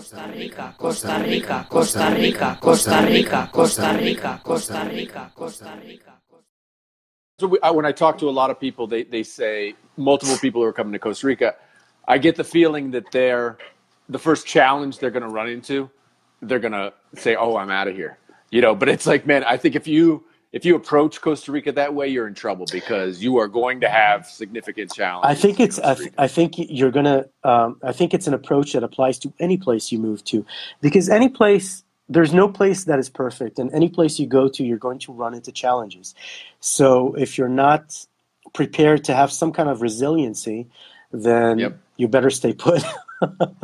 Costa Rica, Costa Rica, Costa Rica, Costa Rica, Costa Rica, Costa Rica, Costa Rica. So we, I, when I talk to a lot of people, they, they say multiple people who are coming to Costa Rica. I get the feeling that they're the first challenge they're going to run into, they're going to say, "Oh, I'm out of here," you know. But it's like, man, I think if you if you approach Costa Rica that way, you're in trouble because you are going to have significant challenges. I think it's. I, th- I, think you're gonna. Um, I think it's an approach that applies to any place you move to, because any place. There's no place that is perfect, and any place you go to, you're going to run into challenges. So if you're not prepared to have some kind of resiliency, then Yep. you better stay put.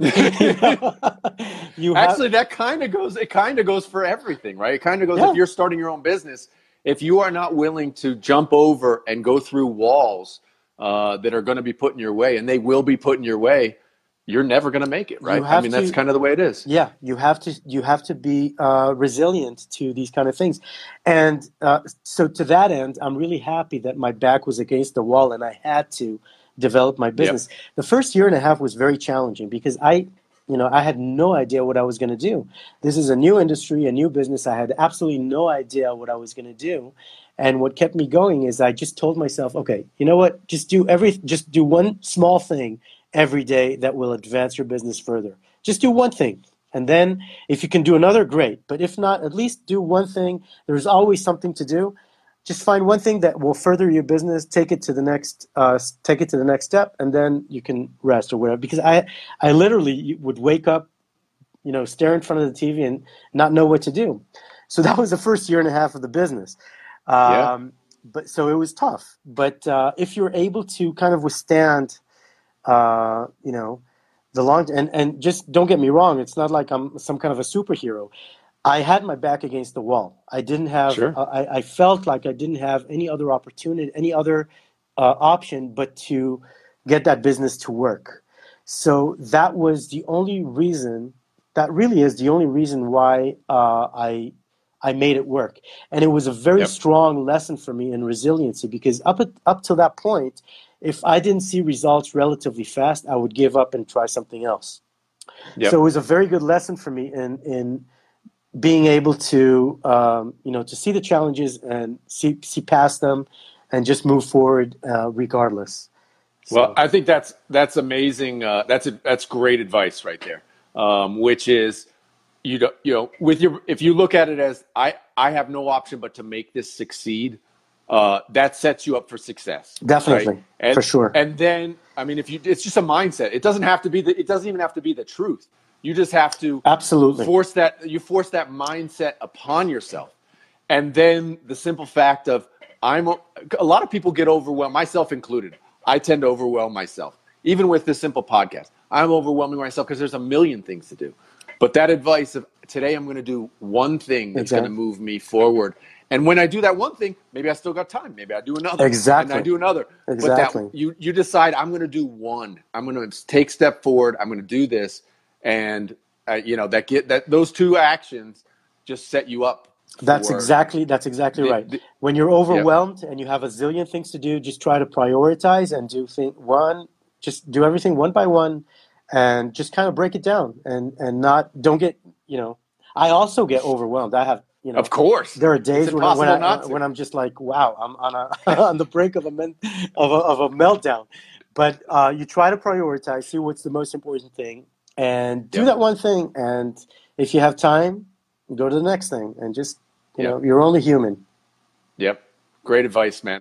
you have- Actually, that kind of goes. It kind of goes for everything, right? It kind of goes Yeah. if you're starting your own business. If you are not willing to jump over and go through walls uh, that are going to be put in your way, and they will be put in your way, you're never going to make it, right? I mean, that's kind of the way it is. Yeah, you have to you have to be uh, resilient to these kind of things, and uh, so to that end, I'm really happy that my back was against the wall and I had to develop my business. The first year and a half was very challenging because I, you know, I had no idea what I was going to do. This is a new industry, a new business. I had absolutely no idea what I was going to do, and what kept me going is I just told myself, okay, you know what, just do every, just do one small thing every day that will advance your business further. Just do one thing. And then if you can do another, great. But if not, at least do one thing. There's always something to do. Just find one thing that will further your business, take it to the next, uh, take it to the next step, and then you can rest or whatever. Because I, I literally would wake up, you know, stare in front of the TV and not know what to do. So that was the first year and a half of the business. Um, Yeah. But so it was tough. But uh, if you're able to kind of withstand uh, you know, the long and and just don't get me wrong. It's not like I'm some kind of a superhero. I had my back against the wall. I didn't have. Sure. I, I felt like I didn't have any other opportunity, any other uh, option, but to get that business to work. So that was the only reason. That really is the only reason why uh, I I made it work, and it was a very Yep. strong lesson for me in resiliency because up at, up to that point, if I didn't see results relatively fast, I would give up and try something else. Yep. So it was a very good lesson for me in in being able to um, you know to see the challenges and see see past them and just move forward uh, regardless. Well, I think that's that's amazing. Uh, that's a, that's great advice right there. Um, which is, you know, you know, with your if you look at it as I I have no option but to make this succeed, uh, that sets you up for success. Definitely, right? And, for sure. And then, I mean, if you, it's just a mindset. It doesn't have to be the. It doesn't even have to be the truth. You just have to Absolutely. force that. You force that mindset upon yourself, and then the simple fact of I'm. A a lot of people get overwhelmed, myself included. I tend to overwhelm myself, even with this simple podcast. I'm overwhelming myself because there's a million things to do. But that advice of today, I'm going to do one thing that's going to move me forward. And when I do that one thing, maybe I still got time. Maybe I do another. Exactly. And I do another. Exactly. But that you you decide I'm going to do one. I'm going to take step forward. I'm going to do this, and uh, you know that get that those two actions just set you up. That's exactly that's exactly the- right. the- when you're overwhelmed and you have a zillion things to do, just try to prioritize and do thing one. Just do everything one by one, and just kind of break it down and and not don't get you know. I also get overwhelmed. I have you know. Of course. There are days when, when, I, impossible not to. when I'm just like, wow, I'm on a on the brink of a men, of a, of a meltdown. But uh, you try to prioritize, see what's the most important thing, and do Yep. that one thing. And if you have time, go to the next thing, and just you Yep. know, you're only human. Yep. Great advice, man.